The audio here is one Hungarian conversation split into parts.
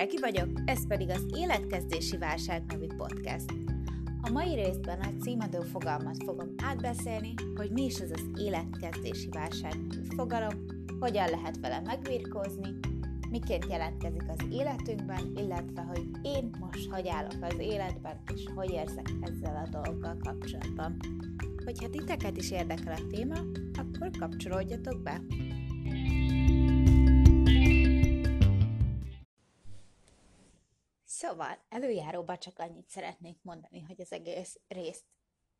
Regi vagyok, ez pedig az Életkezdési Válság nevű podcast. A mai részben a címadó fogalmat fogom átbeszélni, hogy mi is az az életkezdési válság nevű fogalom, hogyan lehet vele megbirkózni, miként jelentkezik az életünkben, illetve hogy én most hogy állok az életben, és hogy érzek ezzel a dologgal kapcsolatban. Hogyha titeket is érdekel a téma, akkor kapcsolódjatok be! Szóval előjáróban csak annyit szeretnék mondani, hogy az egész részt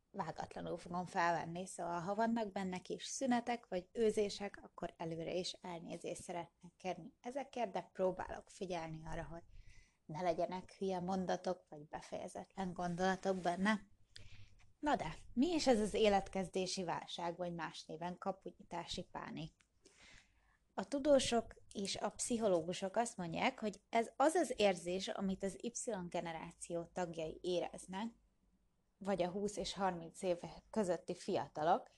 vágatlanul fogom felvenni, szóval ha vannak benne kis szünetek vagy őzések, akkor előre is elnézést szeretnék kérni ezekért, de próbálok figyelni arra, hogy ne legyenek hülye mondatok vagy befejezetlen gondolatok benne. Na de, mi is ez az életkezdési válság, vagy más néven kapunyítási pánik? A tudósok és a pszichológusok azt mondják, hogy ez az az érzés, amit az Y generáció tagjai éreznek, vagy a 20 és 30 év közötti fiatalok,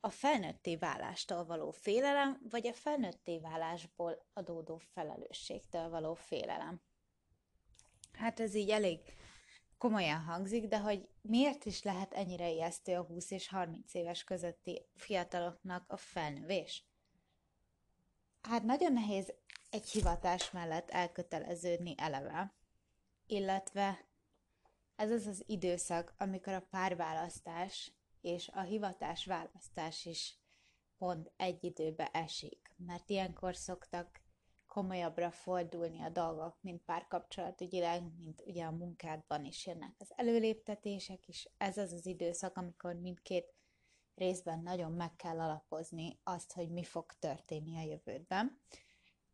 a felnőtté válástól való félelem, vagy a felnőtté válásból adódó felelősségtől való félelem. Hát ez így elég komolyan hangzik, de hogy miért is lehet ennyire ijesztő a 20 és 30 éves közötti fiataloknak a felnövés? Hát nagyon nehéz egy hivatás mellett elköteleződni eleve, illetve ez az az időszak, amikor a párválasztás és a hivatás választás is pont egy időbe esik, mert ilyenkor szoktak komolyabbra fordulni a dolgok, mint párkapcsolatügyileg, mint ugye a munkádban is jönnek az előléptetések, és ez az az időszak, amikor mindkét részben nagyon meg kell alapozni azt, hogy mi fog történni a jövődben.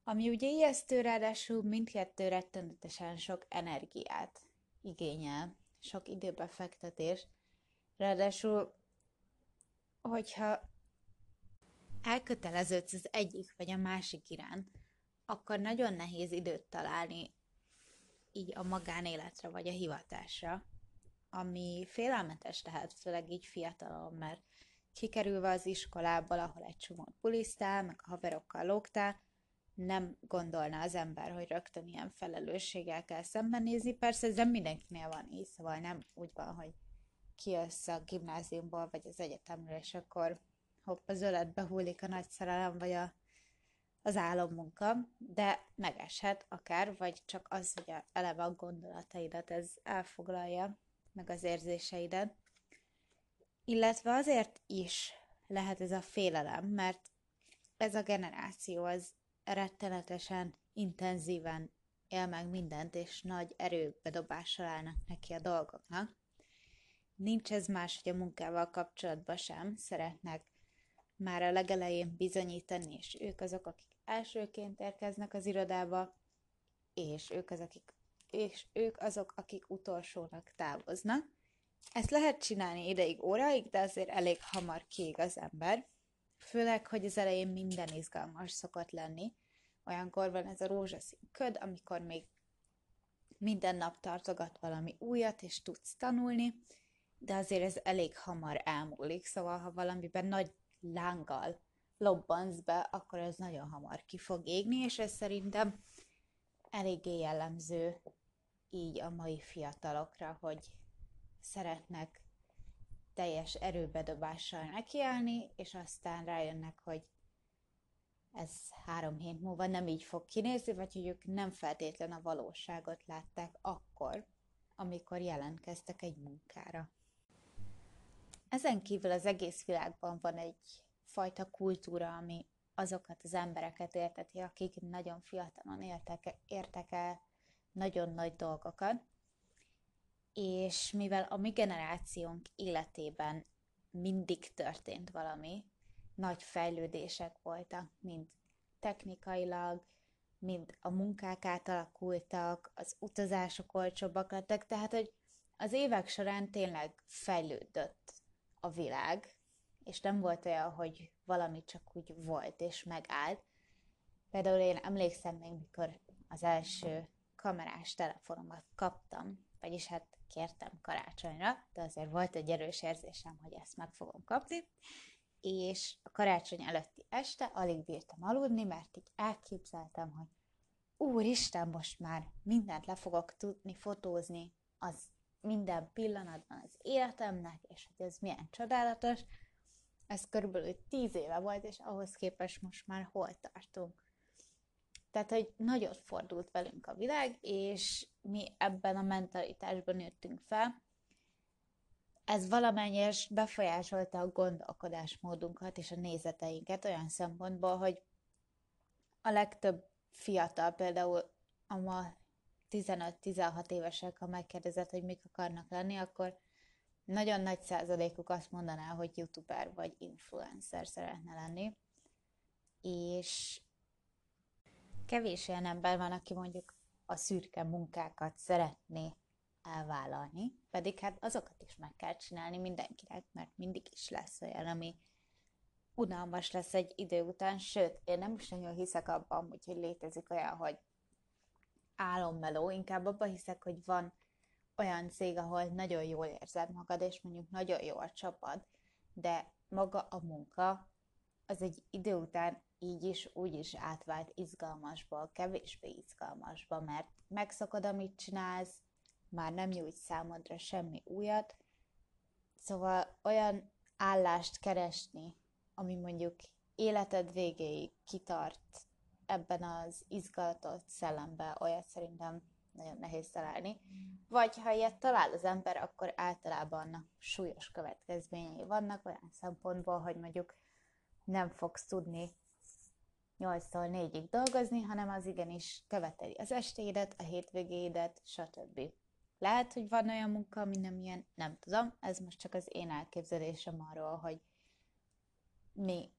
Ami ugye ijesztő, ráadásul mindkettő rettenetesen sok energiát igényel, sok időbefektetés. Ráadásul, hogyha elköteleződsz az egyik vagy a másik iránt, akkor nagyon nehéz időt találni így a magánéletre vagy a hivatásra, ami félelmetes lehet, főleg így fiatalon, mert kikerülve az iskolából, ahol egy csomót bulisztál, meg a haverokkal lógtál, nem gondolna az ember, hogy rögtön ilyen felelősséggel kell szembenézni. Persze ez nem mindenkinél van így, szóval nem úgy van, hogy kijössz a gimnáziumból, vagy az egyetemről, és akkor hopp, az öletbe hullik a nagy szerelem, vagy a, az álommunka, de megeshet akár, vagy csak az, hogy a, eleve a gondolataidat ez elfoglalja, meg az érzéseidet. Illetve azért is lehet ez a félelem, mert ez a generáció az rettenetesen, intenzíven él meg mindent, és nagy erőbedobással állnak neki a dolgoknak. Nincs ez más, hogy a munkával kapcsolatban sem szeretnek már a legelején bizonyítani, és ők azok, akik elsőként érkeznek az irodába, és ők, az, akik, és ők azok, akik utolsónak távoznak. Ezt lehet csinálni ideig, óráig, de azért elég hamar kiég az ember. Főleg, hogy az elején minden izgalmas szokott lenni. Olyankor van ez a rózsaszín köd, amikor még minden nap tartogat valami újat, és tudsz tanulni, de azért ez elég hamar elmúlik, szóval ha valamiben nagy lánggal lobbansz be, akkor ez nagyon hamar ki fog égni, és ez szerintem eléggé jellemző így a mai fiatalokra, hogy szeretnek teljes erőbedobással nekiállni, és aztán rájönnek, hogy ez három hét múlva nem így fog kinézni, vagy hogy ők nem feltétlen a valóságot látták akkor, amikor jelentkeztek egy munkára. Ezen kívül az egész világban van egy fajta kultúra, ami azokat az embereket érteti, akik nagyon fiatalon értek, értek el nagyon nagy dolgokat, és mivel a mi generációnk életében mindig történt valami, nagy fejlődések voltak, mind technikailag, mind a munkák átalakultak, az utazások olcsóbbak lettek, tehát hogy az évek során tényleg fejlődött a világ, és nem volt olyan, hogy valami csak úgy volt és megállt. Például én emlékszem még, mikor az első kamerás telefonomat kaptam, vagyis hát kértem karácsonyra, de azért volt egy erős érzésem, hogy ezt meg fogom kapni, és a karácsony előtti este alig bírtam aludni, mert így elképzeltem, hogy úristen, most már mindent le fogok tudni fotózni, az minden pillanatban az életemnek, és hogy ez milyen csodálatos. Ez körülbelül tíz éve volt, és ahhoz képest most már hol tartunk. Tehát, hogy nagyot fordult velünk a világ, és mi ebben a mentalitásban nőttünk fel. Ez valamennyire befolyásolta a gondolkodásmódunkat és a nézeteinket olyan szempontból, hogy a legtöbb fiatal, például a ma 15-16 évesek, ha megkérdezett, hogy mik akarnak lenni, akkor nagyon nagy százalékuk azt mondaná, hogy youtuber vagy influencer szeretne lenni. És kevés olyan ember van, aki mondjuk a szürke munkákat szeretné elvállalni, pedig hát azokat is meg kell csinálni mindenkinek, mert mindig is lesz olyan, ami unalmas lesz egy idő után, sőt, én nem is nagyon hiszek abban, hogy, létezik olyan, hogy álommeló, inkább abban hiszek, hogy van olyan cég, ahol nagyon jól érzed magad, és mondjuk nagyon jó a csapat, de maga a munka az egy idő után így is, úgy is átvált izgalmasból, kevésbé izgalmasba, mert megszokod, amit csinálsz, már nem nyújt számodra semmi újat, szóval olyan állást keresni, ami mondjuk életed végéig kitart ebben az izgalatos szellemben, olyat szerintem nagyon nehéz találni. Vagy ha ilyet talál az ember, akkor általában súlyos következményei vannak olyan szempontból, hogy mondjuk nem fogsz tudni 8-tól 4-ig dolgozni, hanem az igenis követeli az estéidet, a hétvégéidet, stb. Lehet, hogy van olyan munka, ami nem ilyen, nem tudom, ez most csak az én elképzelésem arról, hogy mi,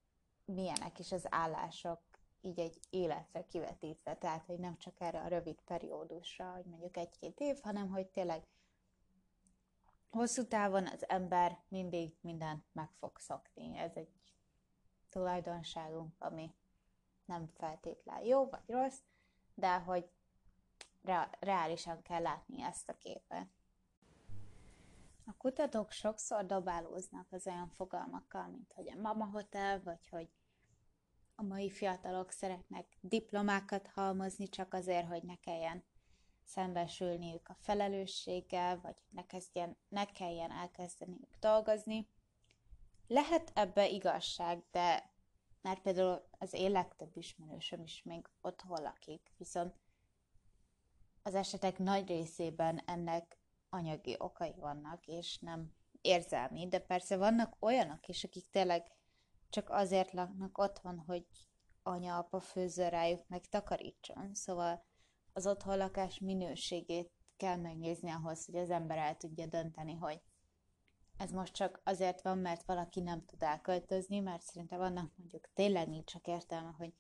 milyenek is az állások így egy életre kivetítve, tehát hogy nem csak erre a rövid periódusra, hogy mondjuk egy-két év, hanem hogy tényleg hosszú távon az ember mindig mindent meg fog szokni. Ez egy tulajdonságunk, ami nem feltétlen jó vagy rossz, de hogy re- reálisan kell látni ezt a képet. A kutatók sokszor dobálóznak az olyan fogalmakkal, mint hogy a mama hotel, vagy hogy a mai fiatalok szeretnek diplomákat halmozni csak azért, hogy ne kelljen szembesülniük a felelősséggel, vagy ne, kezdjen, ne kelljen elkezdeniük dolgozni. Lehet ebbe igazság, de mert például az én legtöbb ismerősöm is még otthon lakik, viszont az esetek nagy részében ennek anyagi okai vannak, és nem érzelmi, de persze vannak olyanok is, akik tényleg csak azért laknak otthon, hogy anya-apa főzze rájuk, meg takarítson. Szóval az otthon lakás minőségét kell megnézni ahhoz, hogy az ember el tudja dönteni, hogy ez most csak azért van, mert valaki nem tud elköltözni, mert szerintem vannak mondjuk tényleg nincs csak értelme, hogy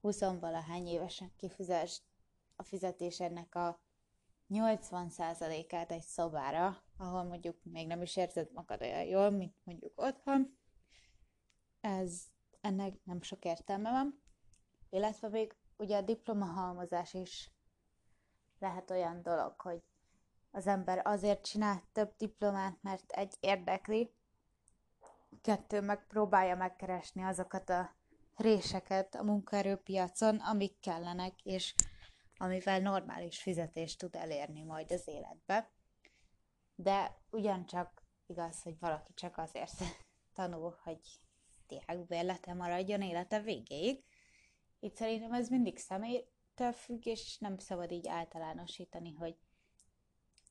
20 valahány évesen kifizes a fizetésednek a 80%-át egy szobára, ahol mondjuk még nem is érzed magad olyan jól, mint mondjuk otthon, ez, ennek nem sok értelme van. Illetve még ugye a diplomahalmozás is lehet olyan dolog, hogy az ember azért csinál több diplomát, mert egy érdekli, kettő meg próbálja megkeresni azokat a réseket a munkaerőpiacon, amik kellenek, és amivel normális fizetést tud elérni majd az életbe. De ugyancsak igaz, hogy valaki csak azért tanul, hogy diákbérlete maradjon élete végéig. Itt szerintem ez mindig személytől függ, és nem szabad így általánosítani, hogy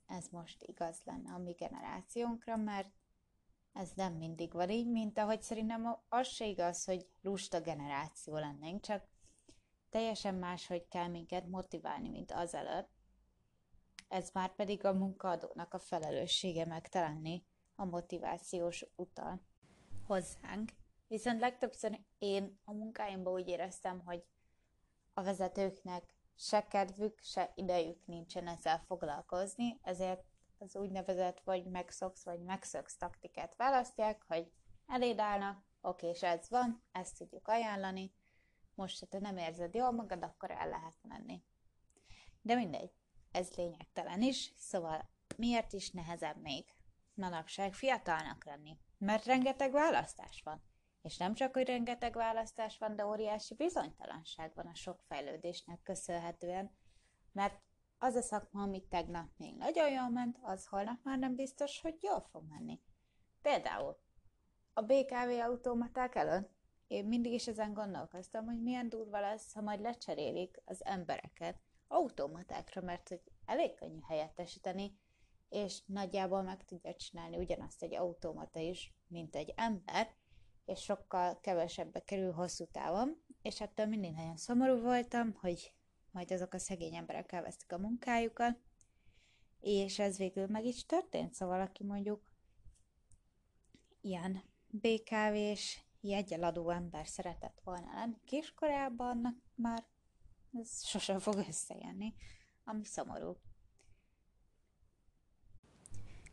ez most igaz lenne a mi generációnkra, mert ez nem mindig van így, mint ahogy szerintem az se igaz, hogy lusta generáció lennénk, csak teljesen máshogy kell minket motiválni, mint azelőtt. Ez már pedig a munkaadónak a felelőssége megtalálni a motivációs utat hozzánk. Viszont legtöbbször én a munkáimban úgy éreztem, hogy a vezetőknek se kedvük, se idejük nincsen ezzel foglalkozni, ezért az úgynevezett vagy megszoksz, vagy megszöksz taktikát választják, hogy eléd állnak, oké, és ez van, ezt tudjuk ajánlani, most, ha te nem érzed jól magad, akkor el lehet menni. De mindegy, ez lényegtelen is, szóval miért is nehezebb még manapság fiatalnak lenni? Mert rengeteg választás van És nem csak, hogy rengeteg választás van, de óriási bizonytalanság van a sok fejlődésnek köszönhetően, mert az a szakma, amit tegnap még nagyon jól ment, az holnap már nem biztos, hogy jól fog menni. Például a BKV automaták előtt én mindig is ezen gondolkoztam, hogy milyen durva lesz, ha majd lecserélik az embereket automatákra, mert hogy elég könnyű helyettesíteni, és nagyjából meg tudja csinálni ugyanazt egy automata is, mint egy ember, és sokkal kevesebbe kerül hosszú távon, és ettől mindig nagyon szomorú voltam, hogy majd azok a szegény emberek elvesztik a munkájukat, és ez végül meg is történt, szóval aki mondjuk ilyen BKV-s jegyeladó ember szeretett volna lenni kiskorában, annak már ez sosem fog összejönni, ami szomorú.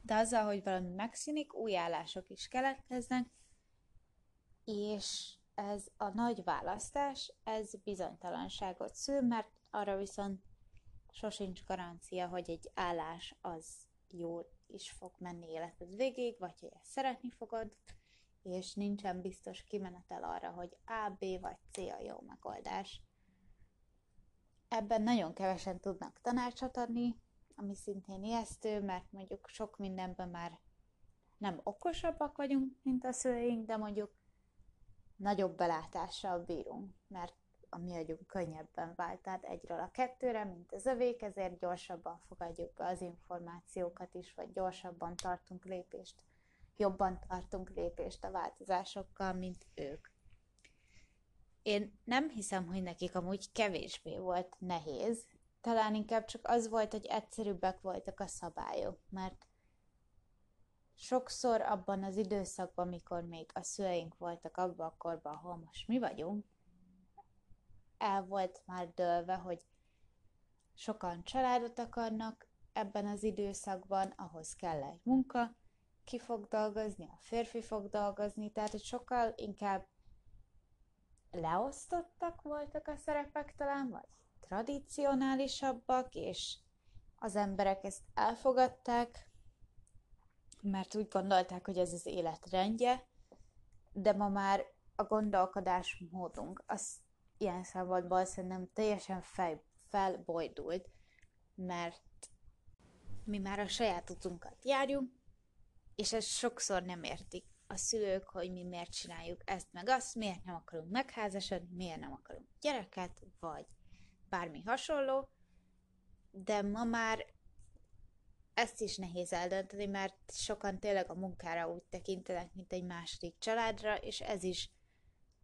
De azzal, hogy valami megszűnik, új állások is keletkeznek, és ez a nagy választás, ez bizonytalanságot szül, mert arra viszont sosincs garancia, hogy egy állás az jól is fog menni életed végig, vagy hogy ezt szeretni fogod, és nincsen biztos kimenetel arra, hogy A, B vagy C a jó megoldás. Ebben nagyon kevesen tudnak tanácsot adni, ami szintén ijesztő, mert mondjuk sok mindenben már nem okosabbak vagyunk, mint a szüleink, de mondjuk nagyobb belátással bírunk, mert a mi agyunk könnyebben vált át egyről a kettőre, mint az övék, ezért gyorsabban fogadjuk be az információkat is, vagy gyorsabban tartunk lépést, jobban tartunk lépést a változásokkal, mint ők. Én nem hiszem, hogy nekik amúgy kevésbé volt nehéz, talán inkább csak az volt, hogy egyszerűbbek voltak a szabályok, mert sokszor abban az időszakban, mikor még a szüleink voltak abban a korban, ahol most mi vagyunk, el volt már dőlve, hogy sokan családot akarnak ebben az időszakban, ahhoz kell egy munka, ki fog dolgozni, a férfi fog dolgozni, tehát hogy sokkal inkább leosztottak voltak a szerepek talán, vagy tradicionálisabbak, és az emberek ezt elfogadták, mert úgy gondolták, hogy ez az élet rendje, de ma már a gondolkodásmódunk az ilyen szempontból szerintem teljesen fej, felbojdult, mert mi már a saját utunkat járjunk, és ezt sokszor nem értik a szülők, hogy mi miért csináljuk ezt meg azt, miért nem akarunk megházasodni, miért nem akarunk gyereket, vagy bármi hasonló, de ma már ezt is nehéz eldönteni, mert sokan tényleg a munkára úgy tekintenek, mint egy második családra, és ez is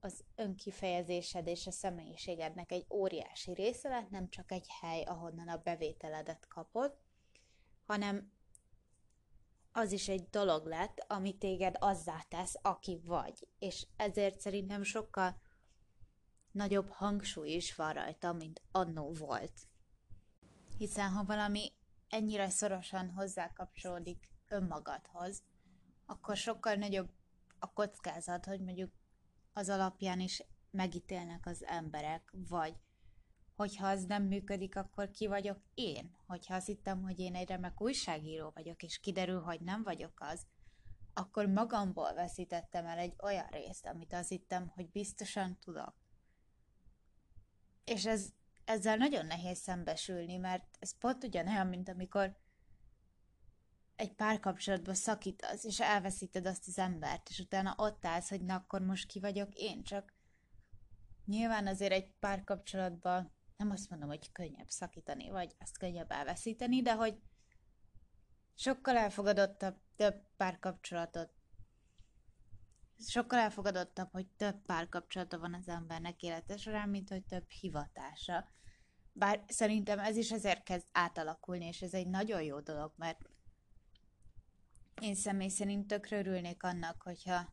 az önkifejezésed és a személyiségednek egy óriási része lett, nem csak egy hely, ahonnan a bevételedet kapod, hanem az is egy dolog lett, ami téged azzá tesz, aki vagy. És ezért szerintem sokkal nagyobb hangsúly is van rajta, mint annó volt. Hiszen ha valami ennyire szorosan hozzákapcsolódik önmagadhoz, akkor sokkal nagyobb a kockázat, hogy mondjuk az alapján is megítélnek az emberek, vagy hogyha az nem működik, akkor ki vagyok én? Hogyha azt hittem, hogy én egy remek újságíró vagyok, és kiderül, hogy nem vagyok az, akkor magamból veszítettem el egy olyan részt, amit azt hittem, hogy biztosan tudok. És ez, ezzel nagyon nehéz szembesülni, mert ez pont ugyanolyan, mint amikor egy párkapcsolatban szakítasz, és elveszíted azt az embert, és utána ott állsz, hogy na akkor most ki vagyok én, csak nyilván azért egy párkapcsolatban nem azt mondom, hogy könnyebb szakítani, vagy azt könnyebb elveszíteni, de hogy sokkal elfogadottabb több párkapcsolatot sokkal elfogadottabb, hogy több párkapcsolata van az embernek élete során, mint hogy több hivatása. Bár szerintem ez is ezért kezd átalakulni, és ez egy nagyon jó dolog, mert én személy szerint tökre örülnék annak, hogyha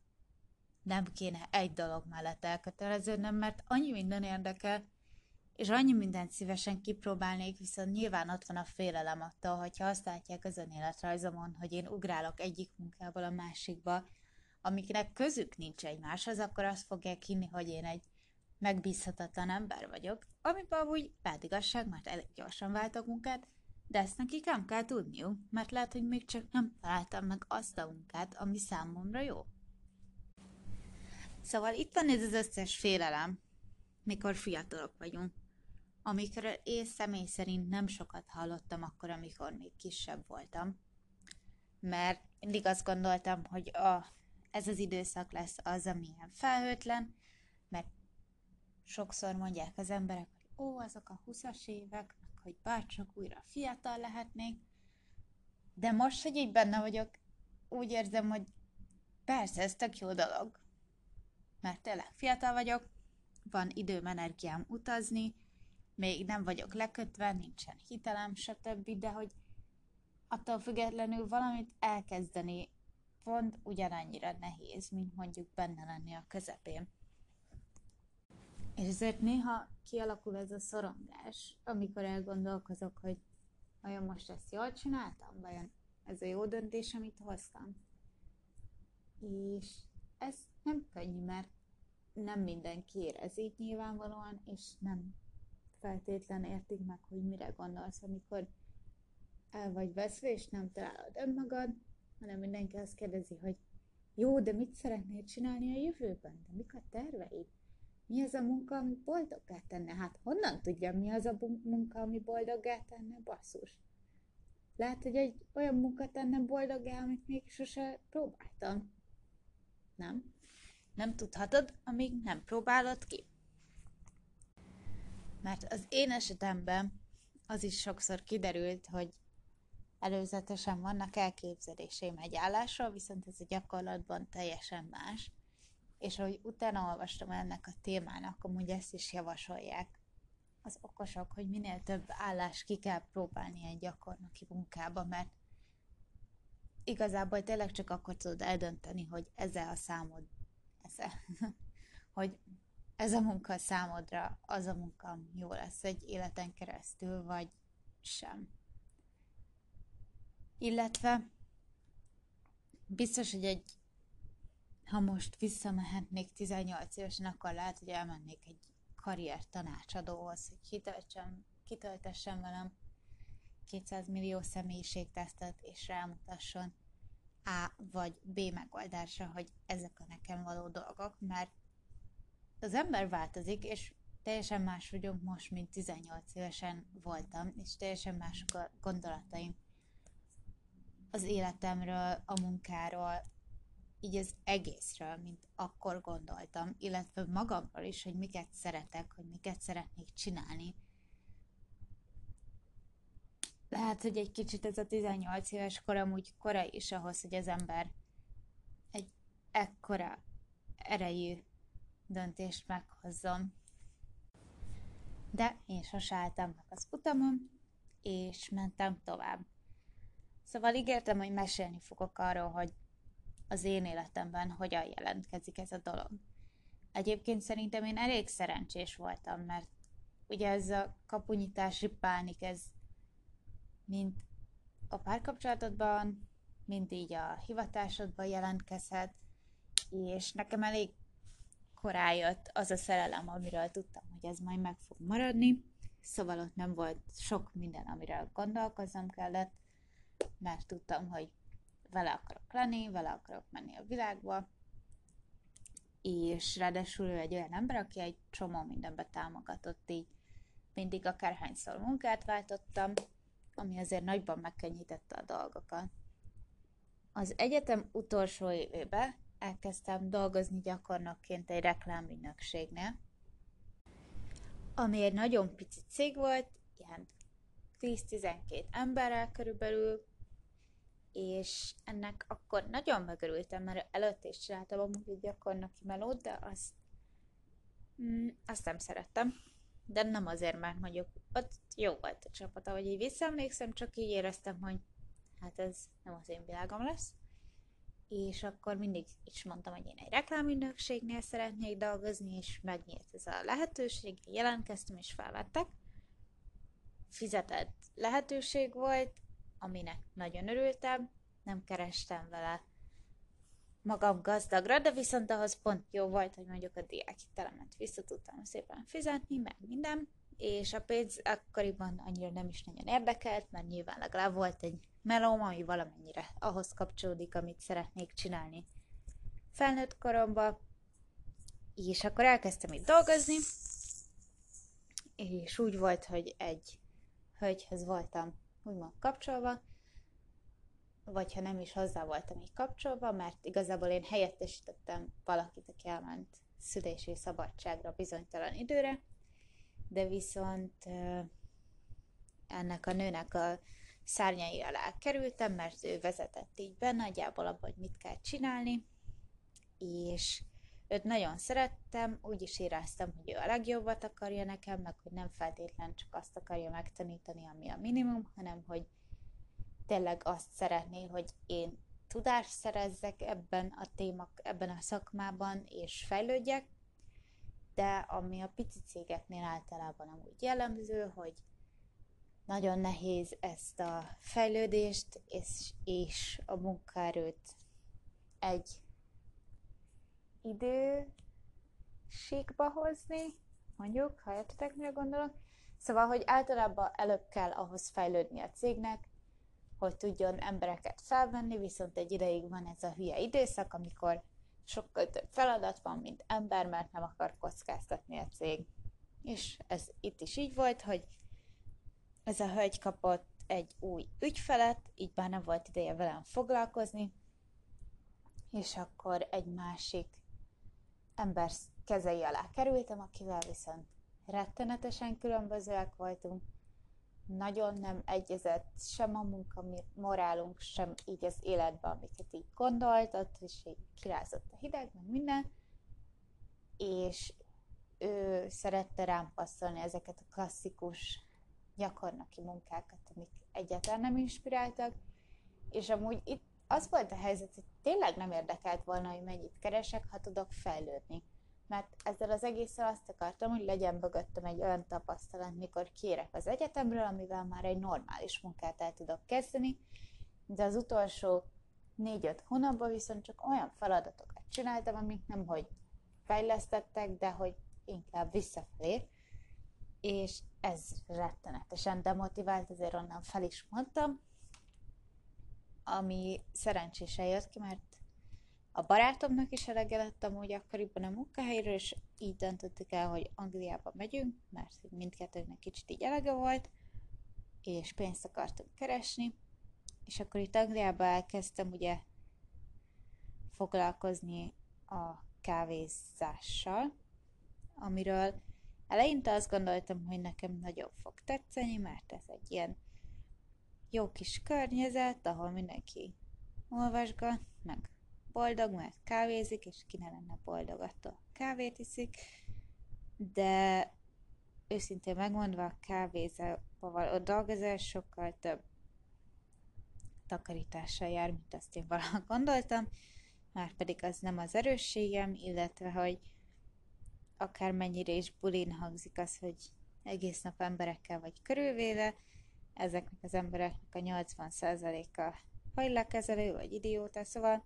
nem kéne egy dolog mellett elköteleződnöm, mert annyi minden érdekel, és annyi mindent szívesen kipróbálnék, viszont nyilván ott van a félelem attól, hogyha azt látják az önéletrajzomon, hogy én ugrálok egyik munkából a másikba, amiknek közük nincs egymáshoz, akkor azt fogják hinni, hogy én egy megbízhatatlan ember vagyok, amiben amúgy igazság, mert elég gyorsan váltok munkát, de ezt nekik nem kell tudniuk, mert lehet, hogy még csak nem találtam meg azt a munkát, ami számomra jó. Szóval itt van ez az összes félelem, mikor fiatalok vagyunk, amikről én személy szerint nem sokat hallottam akkor, amikor még kisebb voltam, mert mindig azt gondoltam, hogy a, ez az időszak lesz az, amilyen felhőtlen, sokszor mondják az emberek, hogy ó, azok a 20-as évek, hogy bárcsak újra fiatal lehetnék, de most, hogy így benne vagyok, úgy érzem, hogy persze, ez tök jó dolog, mert tényleg fiatal vagyok, van időm, energiám utazni, még nem vagyok lekötve, nincsen hitelem, stb., de hogy attól függetlenül valamit elkezdeni pont ugyanannyira nehéz, mint mondjuk benne lenni a közepén. És ezért néha kialakul ez a szorongás, amikor elgondolkozok, hogy vajon most ezt jól csináltam, vajon ez a jó döntés, amit hoztam. És ez nem könnyű, mert nem mindenki érez így nyilvánvalóan, és nem feltétlen értik meg, hogy mire gondolsz, amikor el vagy veszve, és nem találod önmagad, hanem mindenki azt kérdezi, hogy jó, de mit szeretnél csinálni a jövőben? De mik a terveid? Mi az a munka, ami boldoggá tenne? Hát honnan tudja, mi az a munka, ami boldoggá tenne? Basszus. Lehet, hogy egy olyan munka tenne boldoggá, amit még sose próbáltam. Nem? Nem tudhatod, amíg nem próbálod ki. Mert az én esetemben az is sokszor kiderült, hogy előzetesen vannak elképzeléseim egy állásról, viszont ez a gyakorlatban teljesen más. És ahogy utána olvastam ennek a témának, amúgy ezt is javasolják az okosok, hogy minél több állást ki kell próbálni egy gyakornoki munkába, mert igazából tényleg csak akkor tudod eldönteni, hogy ezzel a számod, ezzel, hogy ez a munka számodra az a munka, jó lesz egy életen keresztül, vagy sem. Illetve biztos, hogy egy ha most visszamehetnék 18 évesen, akkor lehet, hogy elmennék egy karrier tanácsadóhoz, hogy kitöltsem, kitöltessem velem 200 millió személyiségtesztet, és rámutasson A vagy B megoldásra, hogy ezek a nekem való dolgok, mert az ember változik, és teljesen más vagyok most, mint 18 évesen voltam, és teljesen más a gondolataim. Az életemről, a munkáról, így az egészről, mint akkor gondoltam, illetve magamról is, hogy miket szeretek, hogy miket szeretnék csinálni. Lehet, hogy egy kicsit ez a 18 éves korom úgy korai is ahhoz, hogy az ember egy ekkora erejű döntést meghozzon. De én sose meg az utamon, és mentem tovább. Szóval ígértem, hogy mesélni fogok arról, hogy az én életemben hogyan jelentkezik ez a dolog. Egyébként szerintem én elég szerencsés voltam, mert ugye ez a kapunyítási pánik, ez mint a párkapcsolatodban, mint így a hivatásodban jelentkezhet, és nekem elég korán jött az a szerelem, amiről tudtam, hogy ez majd meg fog maradni, szóval ott nem volt sok minden, amiről gondolkoznom kellett, mert tudtam, hogy vele akarok lenni, vele akarok menni a világba, és ráadásul ő egy olyan ember, aki egy csomó mindenbe támogatott, így mindig akárhányszor munkát váltottam, ami azért nagyban megkönnyítette a dolgokat. Az egyetem utolsó évében elkezdtem dolgozni gyakornokként egy reklámügynökségnél, ami egy nagyon pici cég volt, ilyen 10-12 emberrel körülbelül, és ennek akkor nagyon megörültem, mert előtt is csináltam amúgy egy gyakornoki melót, de azt, mm, azt nem szerettem. De nem azért, mert mondjuk ott jó volt a csapat, ahogy így visszaemlékszem, csak így éreztem, hogy hát ez nem az én világom lesz. És akkor mindig is mondtam, hogy én egy reklámügynökségnél szeretnék dolgozni, és megnyílt ez a lehetőség, jelentkeztem és felvettek. Fizetett lehetőség volt, aminek nagyon örültem, nem kerestem vele magam gazdagra, de viszont ahhoz pont jó volt, hogy mondjuk a diákhitelemet vissza tudtam szépen fizetni, meg minden, és a pénz akkoriban annyira nem is nagyon érdekelt, mert nyilván legalább volt egy melóm, ami valamennyire ahhoz kapcsolódik, amit szeretnék csinálni. Felnőtt koromban És akkor elkezdtem itt dolgozni, és úgy volt, hogy egy hölgyhez voltam úgymond kapcsolva, vagy ha nem is hozzá voltam így kapcsolva, mert igazából én helyettesítettem valakit, aki elment szülési szabadságra bizonytalan időre, de viszont ennek a nőnek a szárnyai alá kerültem, mert ő vezetett így be nagyjából abban, hogy mit kell csinálni, és őt nagyon szerettem, úgy is éreztem, hogy ő a legjobbat akarja nekem, meg hogy nem feltétlen csak azt akarja megtanítani, ami a minimum, hanem hogy tényleg azt szeretné, hogy én tudást szerezzek ebben a témak, ebben a szakmában, és fejlődjek, de ami a pici cégeknél általában amúgy jellemző, hogy nagyon nehéz ezt a fejlődést és, és a munkaerőt egy idő síkba hozni, mondjuk, ha értetek, mire gondolok. Szóval, hogy általában előbb kell ahhoz fejlődni a cégnek, hogy tudjon embereket felvenni, viszont egy ideig van ez a hülye időszak, amikor sokkal több feladat van, mint ember, mert nem akar kockáztatni a cég. És ez itt is így volt, hogy ez a hölgy kapott egy új ügyfelet, így már nem volt ideje velem foglalkozni, és akkor egy másik ember kezei alá kerültem, akivel viszont rettenetesen különbözőek voltunk, nagyon nem egyezett sem a munka morálunk, sem így az életben, amiket így gondoltott, és így kirázott a hideg, meg minden, és ő szerette rám passzolni ezeket a klasszikus gyakornoki munkákat, amik egyáltalán nem inspiráltak, és amúgy itt az volt a helyzet, hogy tényleg nem érdekelt volna, hogy mennyit keresek, ha tudok fejlődni. Mert ezzel az egésszel azt akartam, hogy legyen mögöttem egy olyan tapasztalat, mikor kérek az egyetemről, amivel már egy normális munkát el tudok kezdeni, de az utolsó négy-öt hónapban viszont csak olyan feladatokat csináltam, amik nem hogy fejlesztettek, de hogy inkább visszafelé, és ez rettenetesen demotivált, ezért onnan fel is mondtam, ami szerencsésen jött ki, mert a barátomnak is elege lett amúgy akkoriban a munkahelyről, és így döntöttük el, hogy Angliába megyünk, mert mindkettőnknek kicsit így elege volt, és pénzt akartunk keresni, és akkor itt Angliába elkezdtem ugye foglalkozni a kávézással, amiről eleinte azt gondoltam, hogy nekem nagyon fog tetszeni, mert ez egy ilyen jó kis környezet, ahol mindenki olvasgat, meg boldog, mert kávézik, és ki ne lenne boldog attól, kávét iszik, de őszintén megmondva a kávézával a dolgozás sokkal több takarítással jár, mint azt én valaha gondoltam, már pedig az nem az erősségem, illetve hogy akármennyire is bulin hangzik az, hogy egész nap emberekkel vagy körülvéve, ezeknek az embereknek a 80%-a hajlakezelő vagy idióta, szóval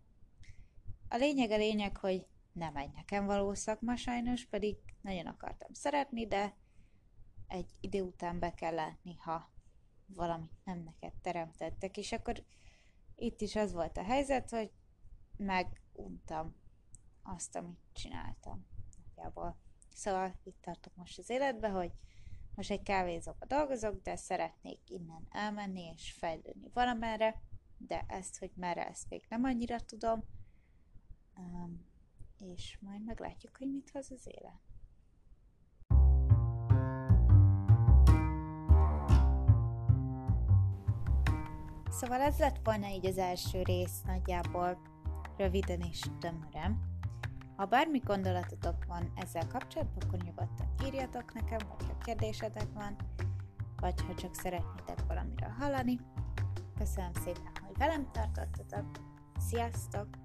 a lényeg a lényeg, hogy nem egy nekem való szakma sajnos, pedig nagyon akartam szeretni, de egy idő után be kell látni, ha valamit nem neked teremtettek, és akkor itt is az volt a helyzet, hogy meguntam azt, amit csináltam nagyjából. Szóval itt tartok most az életbe, hogy most egy kávézóba dolgozok, de szeretnék innen elmenni és fejlődni valamerre, de ezt, hogy merre, ezt még nem annyira tudom, um, és majd meglátjuk, hogy mit hoz az élet. Szóval ez lett volna így az első rész nagyjából röviden és tömören. Ha bármi gondolatotok van ezzel kapcsolatban, akkor nyugodtan írjatok nekem, ha kérdésetek van, vagy ha csak szeretnétek valamiről hallani. Köszönöm szépen, hogy velem tartottatok. Sziasztok!